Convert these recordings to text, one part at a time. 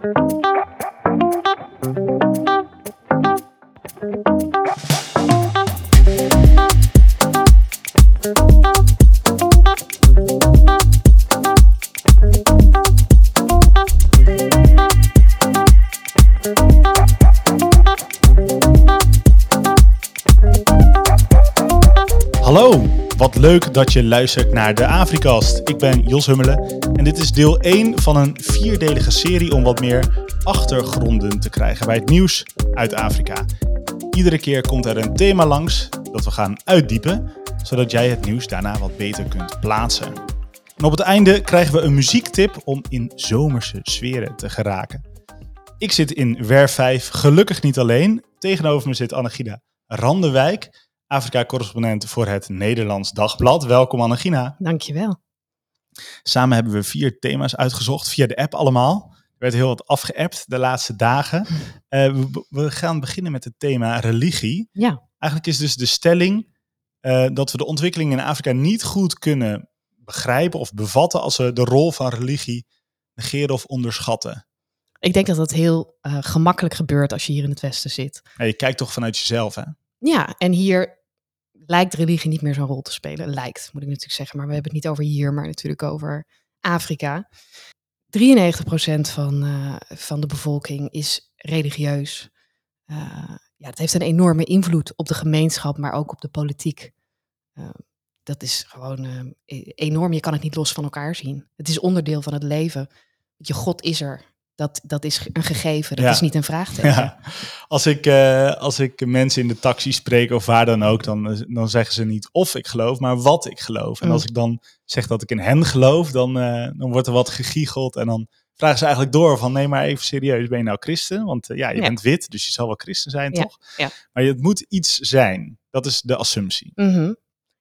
Thank you. Leuk dat je luistert naar de Afrikast. Ik ben Jos Hummelen en dit is deel 1 van een vierdelige serie om wat meer achtergronden te krijgen bij het nieuws uit Afrika. Iedere keer komt er een thema langs dat we gaan uitdiepen, zodat jij het nieuws daarna wat beter kunt plaatsen. En op het einde krijgen we een muziektip om in zomerse sferen te geraken. Ik zit in Werf 5, gelukkig niet alleen. Tegenover me zit Annegida Randewijk, Afrika-correspondent voor het Nederlands Dagblad. Welkom Annegina. Dankjewel. Samen hebben we vier thema's uitgezocht via de app allemaal. Er werd heel wat afgeappt de laatste dagen. Uh, we, we, gaan beginnen met het thema religie. Ja. Eigenlijk is dus de stelling uh, dat we de ontwikkeling in Afrika niet goed kunnen begrijpen of bevatten als we de rol van religie negeren of onderschatten. Ik denk dat dat heel uh, gemakkelijk gebeurt als je hier in het Westen zit. Ja, je kijkt toch vanuit jezelf, hè? Ja, en hier lijkt religie niet meer zo'n rol te spelen. Lijkt, moet ik natuurlijk zeggen. Maar we hebben het niet over hier, maar natuurlijk over Afrika. 93% van, uh, van de bevolking is religieus. Uh, ja, het heeft een enorme invloed op de gemeenschap, maar ook op de politiek. Uh, dat is gewoon enorm. Je kan het niet los van elkaar zien. Het is onderdeel van het leven. Je God is er dat, dat is een gegeven, dat Ja. is niet een vraagteken. Ja. Als, ik, eh, als ik mensen in de taxi spreek of waar dan ook, dan, dan zeggen ze niet of ik geloof, maar wat ik geloof. En Mm. als ik dan zeg dat ik in hen geloof, dan, eh, dan wordt er wat gegiegeld. En dan vragen ze eigenlijk door van nee, maar even serieus, ben je nou christen? Want eh, ja, je Ja. bent wit, dus je zal wel christen zijn, toch? ja. Maar het moet iets zijn. Dat is de assumptie. Mhm.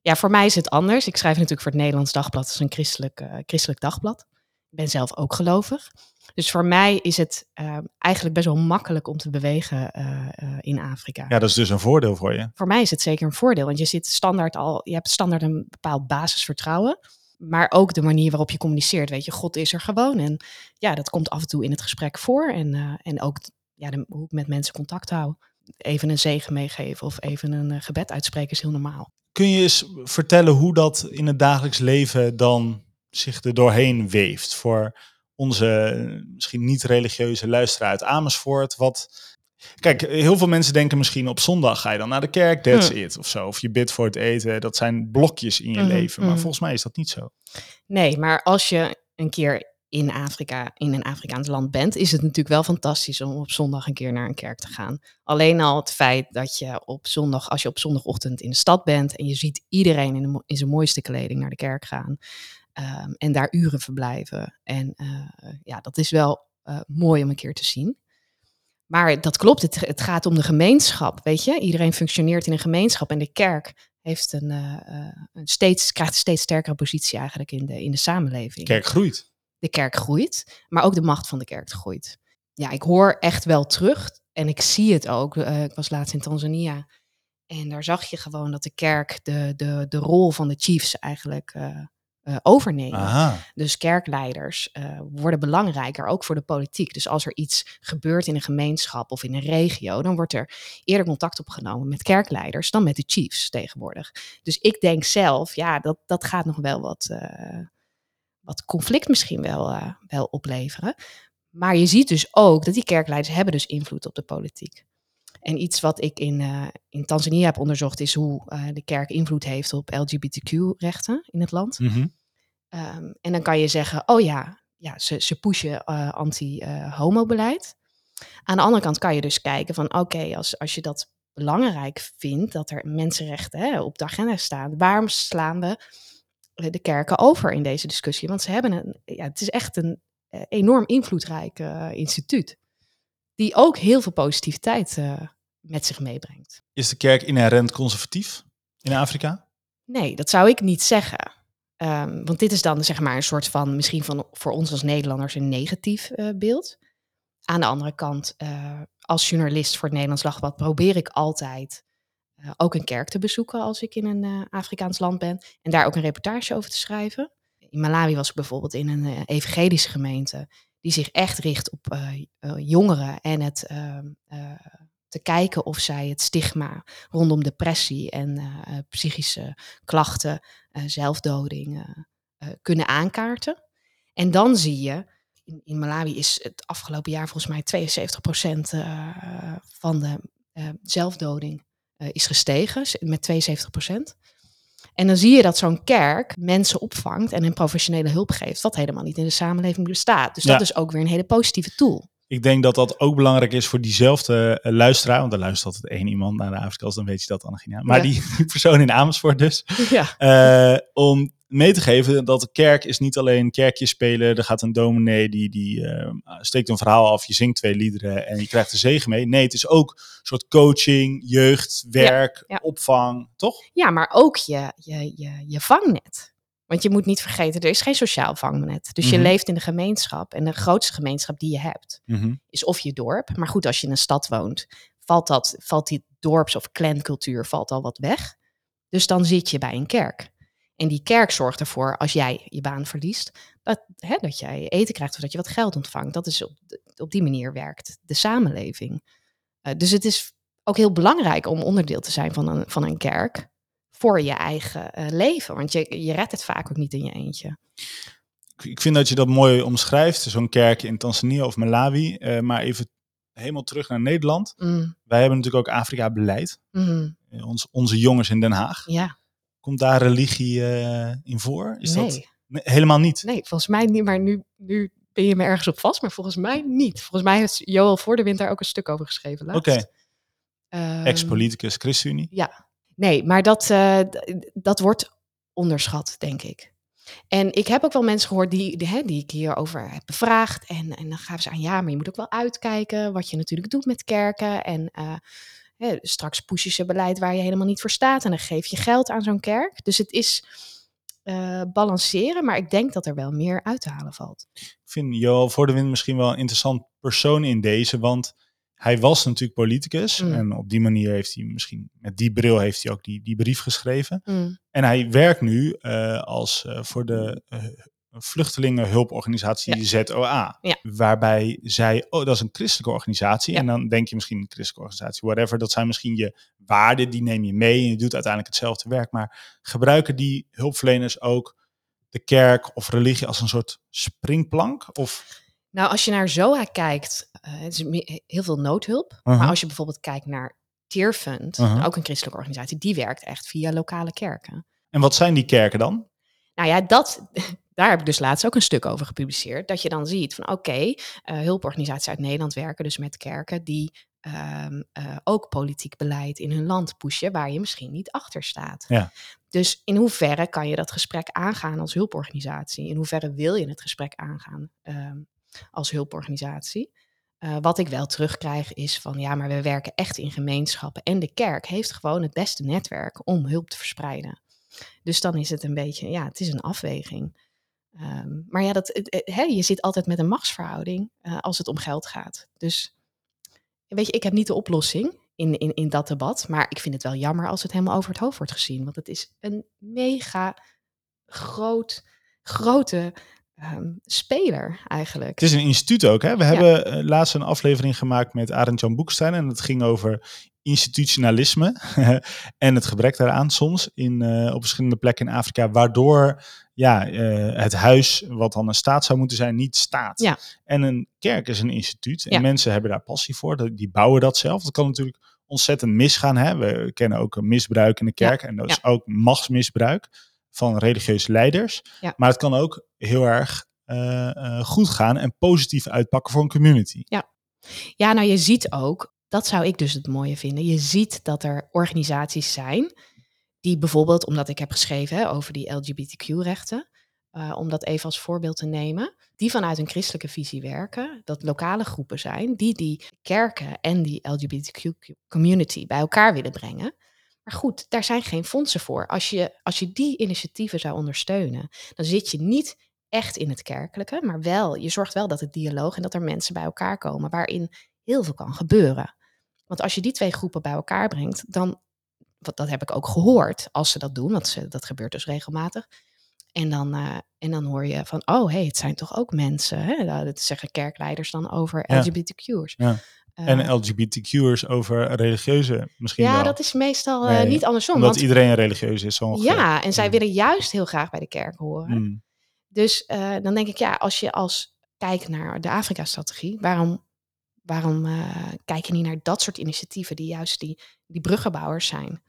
Ja, voor mij is het anders. Ik schrijf natuurlijk voor het Nederlands Dagblad, dat is een christelijk, eh, christelijk dagblad. Ik ben zelf ook gelovig. Dus voor mij is het eh, eigenlijk best wel makkelijk om te bewegen eh, eh, in Afrika. Ja, dat is dus een voordeel voor je. Voor mij is het zeker een voordeel, want je zit standaard al, je hebt standaard een bepaald basisvertrouwen. Maar ook de manier waarop je communiceert. Weet je, God is er gewoon. En ja, dat komt af en toe in het gesprek voor. En, eh, en ook ja, de, hoe ik met mensen contact hou. Even een zegen meegeven of even een gebed uitspreken is heel normaal. Kun je eens vertellen hoe dat in het dagelijks leven dan zich er doorheen weeft voor onze misschien niet religieuze luisteraar uit Amersfoort? Wat... Kijk, heel veel mensen denken misschien op zondag ga je dan naar de kerk, that's Hmm. it of zo. Of je bidt voor het eten, dat zijn blokjes in je Mhm, leven. Maar mhm. volgens mij is dat niet zo. Nee, maar als je een keer in Afrika, in een Afrikaans land bent, is het natuurlijk wel fantastisch om op zondag een keer naar een kerk te gaan. Alleen al het feit dat je op zondag, als je op zondagochtend in de stad bent en je ziet iedereen in, de in zijn mooiste kleding naar de kerk gaan ehm, en daar uren verblijven. En eh, ja, dat is wel eh, mooi om een keer te zien. Maar dat klopt, het, het gaat om de gemeenschap, weet je. Iedereen functioneert in een gemeenschap en de kerk heeft een, eh, een steeds, krijgt een steeds sterkere positie eigenlijk in de, in de samenleving. De kerk groeit. De kerk groeit, maar ook de macht van de kerk groeit. Ja, ik hoor echt wel terug en ik zie het ook. Ik was laatst in Tanzania en daar zag je gewoon dat de kerk de, de, de rol van de chiefs eigenlijk eh, overnemen. Aha. Dus kerkleiders eh, worden belangrijker, ook voor de politiek. Dus als er iets gebeurt in een gemeenschap of in een regio, dan wordt er eerder contact opgenomen met kerkleiders dan met de chiefs tegenwoordig. Dus ik denk zelf, ja, dat, dat gaat nog wel wat, eh, wat conflict misschien wel, wel opleveren. Maar je ziet dus ook dat die kerkleiders hebben dus invloed op de politiek. En iets wat ik in, eh, in Tanzania heb onderzocht is hoe eh, de kerk invloed heeft op LGBTQ-rechten in het land. Mhm. Ehm, en dan kan je zeggen, oh ja, ja ze, ze pushen eh, anti-homo-beleid. Aan de andere kant kan je dus kijken van, oké, als, als je dat belangrijk vindt, dat er mensenrechten hè, op de agenda staan, waarom slaan we de kerken over in deze discussie? Want ze hebben een, ja, het is echt een enorm invloedrijk instituut, die ook heel veel positiviteit met zich meebrengt. Is de kerk inherent conservatief in Afrika? Nee, dat zou ik niet zeggen. Ehm, want dit is dan zeg maar een soort van, misschien van, voor ons als Nederlanders een negatief eh, beeld. Aan de andere kant, eh, als journalist voor het Nederlands Dagblad probeer ik altijd eh, ook een kerk te bezoeken als ik in een Afrikaans land ben. En daar ook een reportage over te schrijven. In Malawi was ik bijvoorbeeld in een evangelische gemeente die zich echt richt op jongeren en het ehm, eh, te kijken of zij het stigma rondom depressie en eh, psychische klachten, eh, zelfdoding eh, eh, kunnen aankaarten. En dan zie je, in, in Malawi is het afgelopen jaar volgens mij 72% eh, van de eh, zelfdoding eh, is gestegen met 72%. En dan zie je dat zo'n kerk mensen opvangt en een professionele hulp geeft, wat helemaal niet in de samenleving bestaat. Dus Ja. dat is ook weer een hele positieve tool. Ik denk dat dat ook belangrijk is voor diezelfde eh, luisteraar. Want er luistert altijd één iemand naar de Afrikaans, dan weet je dat, Annegina. Maar Ja. die, die persoon in Amersfoort dus. Ja. eh, om mee te geven dat de kerk is niet alleen kerkjes spelen. Er gaat een dominee, die, die eh, steekt een verhaal af. Je zingt twee liederen en je krijgt de zegen mee. Nee, het is ook een soort coaching, jeugd, werk, ja. opvang, toch? Ja, maar ook je, je, je, je vangnet. Want je moet niet vergeten, er is geen sociaal vangnet. Dus je Mhm. leeft in de gemeenschap. En de grootste gemeenschap die je hebt, is of je dorp. Maar goed, als je in een stad woont, valt, dat, valt die dorps- of clancultuur valt al wat weg. Dus dan zit je bij een kerk. En die kerk zorgt ervoor, als jij je baan verliest, dat, hè, dat jij eten krijgt of dat je wat geld ontvangt. Dat is op, op die manier werkt de samenleving. Eh, dus het is ook heel belangrijk om onderdeel te zijn van een, van een kerk voor je eigen eh, leven. Want je, je redt het vaak ook niet in je eentje. Ik- vind dat je dat mooi omschrijft, zo'n kerk in Tanzania of Malawi. Eh, maar even helemaal terug naar Nederland. Mm, Wij hebben natuurlijk ook Afrika-beleid. mm, Eh, Ons, onze jongens in Den Haag. ja, Komt daar religie in voor? Is nee, dat nee, helemaal niet? nee, volgens mij niet. Maar nu, nu ben je me ergens op vast, maar volgens mij niet. Volgens mij heeft Joel voor de winter daar ook een stuk over geschreven laatst. Oké, Ehm, ex-politicus, ChristenUnie. Ja, nee, maar dat, eh, dat wordt onderschat, denk ik. En ik heb ook wel mensen gehoord die, die, die ik hierover heb bevraagd. En, en dan gaven ze aan, ja, maar je moet ook wel uitkijken wat je natuurlijk doet met kerken. En eh, straks push je ze beleid waar je helemaal niet voor staat. En dan geef je geld aan zo'n kerk. Dus het is eh, balanceren, maar ik denk dat er wel meer uit te halen valt. Ik vind Joel voor de wind misschien wel een interessant persoon in deze, want hij was natuurlijk politicus. Mm. En op die manier heeft hij misschien, met die bril heeft hij ook die, die brief geschreven. Mm, En hij werkt nu eh, als eh, voor de eh, vluchtelingenhulporganisatie ZOA. Ja. Waarbij zij, oh, dat is een christelijke organisatie. Ja. En dan denk je misschien een christelijke organisatie, whatever. Dat zijn misschien je waarden, die neem je mee en je doet uiteindelijk hetzelfde werk. Maar gebruiken die hulpverleners ook de kerk of religie als een soort springplank? Of, Nou, als je naar ZOA kijkt, eh, het is heel veel noodhulp. Uh-huh. Maar als je bijvoorbeeld kijkt naar Tearfund, Uh-huh. ook een christelijke organisatie, die werkt echt via lokale kerken. en wat zijn die kerken dan? Nou ja, dat, daar heb ik dus laatst ook een stuk over gepubliceerd. Dat je dan ziet van oké, eh, hulporganisaties uit Nederland werken dus met kerken die ehm, eh, ook politiek beleid in hun land pushen waar je misschien niet achter staat. Ja. Dus in hoeverre kan je dat gesprek aangaan als hulporganisatie? In hoeverre wil je het gesprek aangaan ehm, als hulporganisatie? Eh, wat ik wel terugkrijg is van ja, maar we werken echt in gemeenschappen. En de kerk heeft gewoon het beste netwerk om hulp te verspreiden. Dus dan is het een beetje, ja, het is een afweging. Ehm, maar ja, dat, je zit altijd met een machtsverhouding eh, als het om geld gaat. Dus weet je, ik heb niet de oplossing in, in, in dat debat. Maar ik vind het wel jammer als het helemaal over het hoofd wordt gezien. Want het is een mega groot, grote ehm, speler eigenlijk. Het is een instituut ook. Hè? We Ja. hebben eh, laatst een aflevering gemaakt met Arend Jan Boekstein. En het ging over institutionalisme en het gebrek daaraan soms in, eh, op verschillende plekken in Afrika. Waardoor ja, eh, het huis, wat dan een staat zou moeten zijn, niet staat. Ja. En een kerk is een instituut. En Ja. mensen hebben daar passie voor. Dat- Die bouwen dat zelf. Dat kan natuurlijk ontzettend misgaan. Hè? We kennen ook een misbruik in de kerk. En dat is ook machtsmisbruik van religieuze leiders. Ja. Maar het kan ook heel erg eh, eh, goed gaan en positief uitpakken voor een community. Ja, nou je ziet ook, dat zou ik dus het mooie vinden. Je ziet dat er organisaties zijn die bijvoorbeeld, omdat ik heb geschreven hè, over die LGBTQ-rechten, eh, om dat even als voorbeeld te nemen, die vanuit een christelijke visie werken, dat lokale groepen zijn die die kerken en die LGBTQ-community bij elkaar willen brengen. Maar goed, daar zijn geen fondsen voor. Als je, als je die initiatieven zou ondersteunen, dan zit je niet echt in het kerkelijke, maar wel, je zorgt wel dat het dialoog en dat er mensen bij elkaar komen waarin heel veel kan gebeuren. Want als je die twee groepen bij elkaar brengt, dan, wat, dat heb ik ook gehoord als ze dat doen, want ze, dat gebeurt dus regelmatig. En dan, eh, en dan hoor je van, oh hey, het zijn toch ook mensen. Hè? Nou, Dat zeggen kerkleiders dan over. LGBTQ'ers. Ja. Eh, En LGBTQ'ers over religieuze misschien ja, wel. dat is meestal eh, Nee, niet andersom. Omdat Want, iedereen religieus is. Zo ongeveer. ja, en zij Mm. willen juist heel graag bij de kerk horen. Mm. Dus eh, dan denk ik, ja, als je als kijkt naar de Afrika-strategie, waarom, waarom eh, kijk je niet naar dat soort initiatieven die juist die, die bruggenbouwers zijn?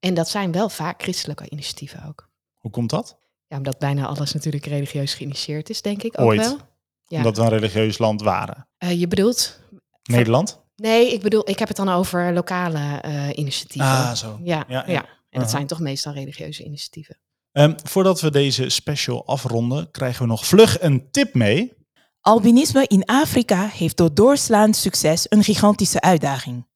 En dat zijn wel vaak christelijke initiatieven ook. Hoe komt dat? Ja, omdat bijna alles natuurlijk religieus geïnitieerd is, denk ik ook Ooit. wel. Ja. Omdat we een religieus land waren. Eh, je bedoelt, Nederland? nee, ik bedoel, ik heb het dan over lokale eh, initiatieven. Ah, zo. Ja, Ja, ja, ja. En dat zijn toch meestal religieuze initiatieven. Ehm, voordat we deze special afronden, krijgen we nog vlug een tip mee. Albinisme in Afrika heeft door doorslaand succes een gigantische uitdaging.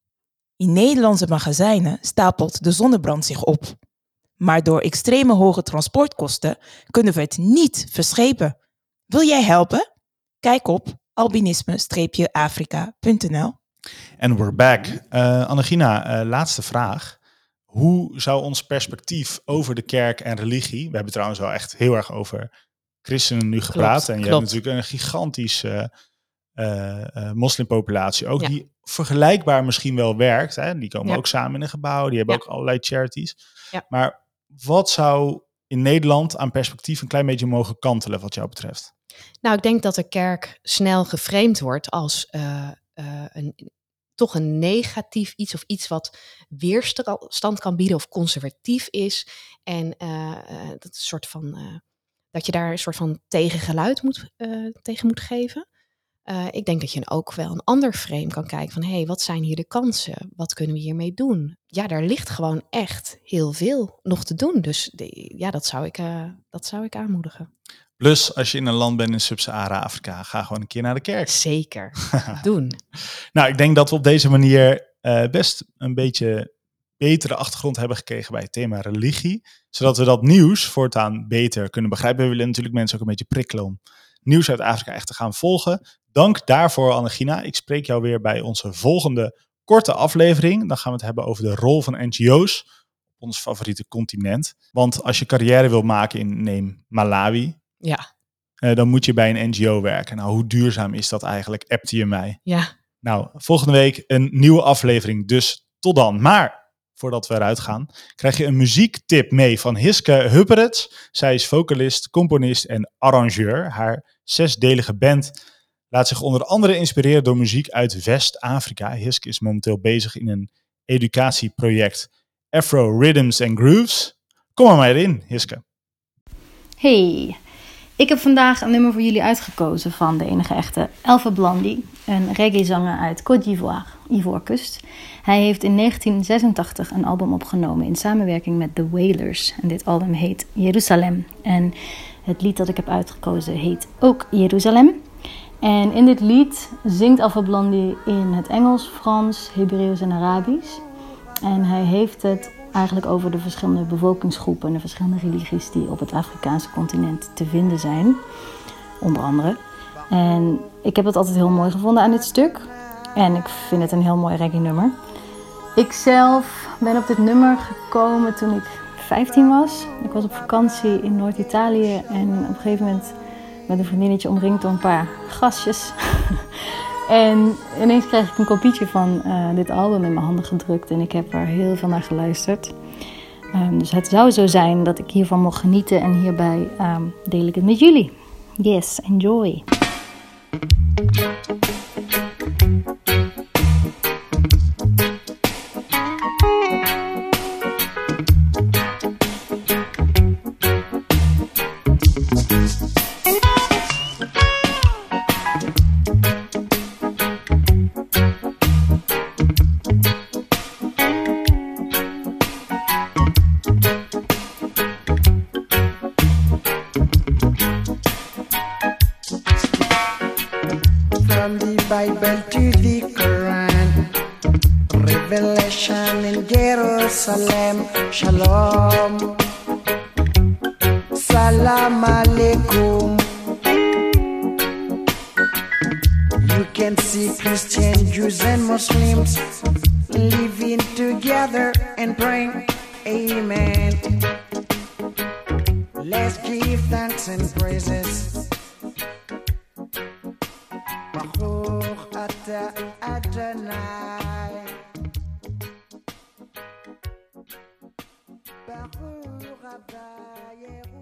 In Nederlandse magazijnen stapelt de zonnebrand zich op. Maar door extreme hoge transportkosten kunnen we het niet verschepen. Wil jij helpen? Kijk op albinisme-afrika.nl. En we're back. Eh Annegina, eh, laatste vraag. Hoe zou ons perspectief over de kerk en religie... We hebben trouwens wel echt heel erg over christenen nu gepraat. en je klopt. hebt natuurlijk een gigantische eh, moslimpopulatie ook... Ja. die vergelijkbaar misschien wel werkt. Hè? Die komen Ja. ook samen in een gebouw. Die hebben Ja. ook allerlei charities. Maar wat zou in Nederland aan perspectief... een klein beetje mogen kantelen wat jou betreft? Nou, ik denk dat de kerk snel geframed wordt als eh, eh, een, toch een negatief iets of iets wat weerstand kan bieden of conservatief is. En eh, dat, soort van, dat je daar een soort van tegengeluid moet, tegen moet geven. Ik denk dat je ook wel een ander frame kan kijken van hé, hey, wat zijn hier de kansen? Wat kunnen we hiermee doen? Ja, daar ligt gewoon echt heel veel nog te doen. Dus ja, dat zou ik, dat zou ik aanmoedigen. Plus, als je in een land bent in Sub-Sahara-Afrika... ga gewoon een keer naar de kerk. Zeker doen. Nou, ik denk dat we op deze manier eh, best een beetje betere achtergrond hebben gekregen bij het thema religie. Zodat we dat nieuws voortaan beter kunnen begrijpen. We willen natuurlijk mensen ook een beetje prikkelen om nieuws uit Afrika echt te gaan volgen. Dank daarvoor, Annegina. Ik spreek jou weer bij onze volgende korte aflevering. Dan gaan we het hebben over de rol van NGO's op ons favoriete continent. Want als je carrière wil maken in, neem Malawi, Ja, eh, dan moet je bij een NGO werken. Nou, hoe duurzaam is dat eigenlijk? Appte je mij. ja. Nou, volgende week een nieuwe aflevering. Dus tot dan. Maar voordat we eruit gaan, krijg je een muziektip mee van Hiske Hupperets. Zij is vocalist, componist en arrangeur. Haar zesdelige band laat zich onder andere inspireren door muziek uit West-Afrika. Hiske is momenteel bezig in een educatieproject Afro Rhythms and Grooves. Kom maar maar in, Hiske. Hey, ik heb vandaag een nummer voor jullie uitgekozen van de enige echte Elfa Blondie, een reggaezanger uit Côte d'Ivoire, Ivoorkust. Hij heeft in 1986 een album opgenomen in samenwerking met The Wailers en dit album heet Jeruzalem. En het lied dat ik heb uitgekozen heet ook Jeruzalem. En in dit lied zingt Alpha Blondie in het Engels, Frans, Hebreeuws en Arabisch. En hij heeft het eigenlijk over de verschillende bevolkingsgroepen en de verschillende religies die op het Afrikaanse continent te vinden zijn. Onder andere. En ik heb het altijd heel mooi gevonden aan dit stuk. En ik vind het een heel mooi reggae nummer. Ik zelf ben op dit nummer gekomen toen ik 15 was. Ik was op vakantie in Noord-Italië en op een gegeven moment met een vriendinnetje omringd door een paar gastjes. En ineens kreeg ik een kopietje van eh, dit album in mijn handen gedrukt en ik heb er heel veel naar geluisterd. Ehm, dus het zou zo zijn dat ik hiervan mocht genieten en hierbij ehm, deel ik het met jullie. Yes, enjoy. Bible to the Quran, Revelation in Jerusalem, Shalom, Salam Alaikum. You can see Christian, Jews, and Muslims living together and praying, Amen. Let's give thanks and praises. Master Adonai. night.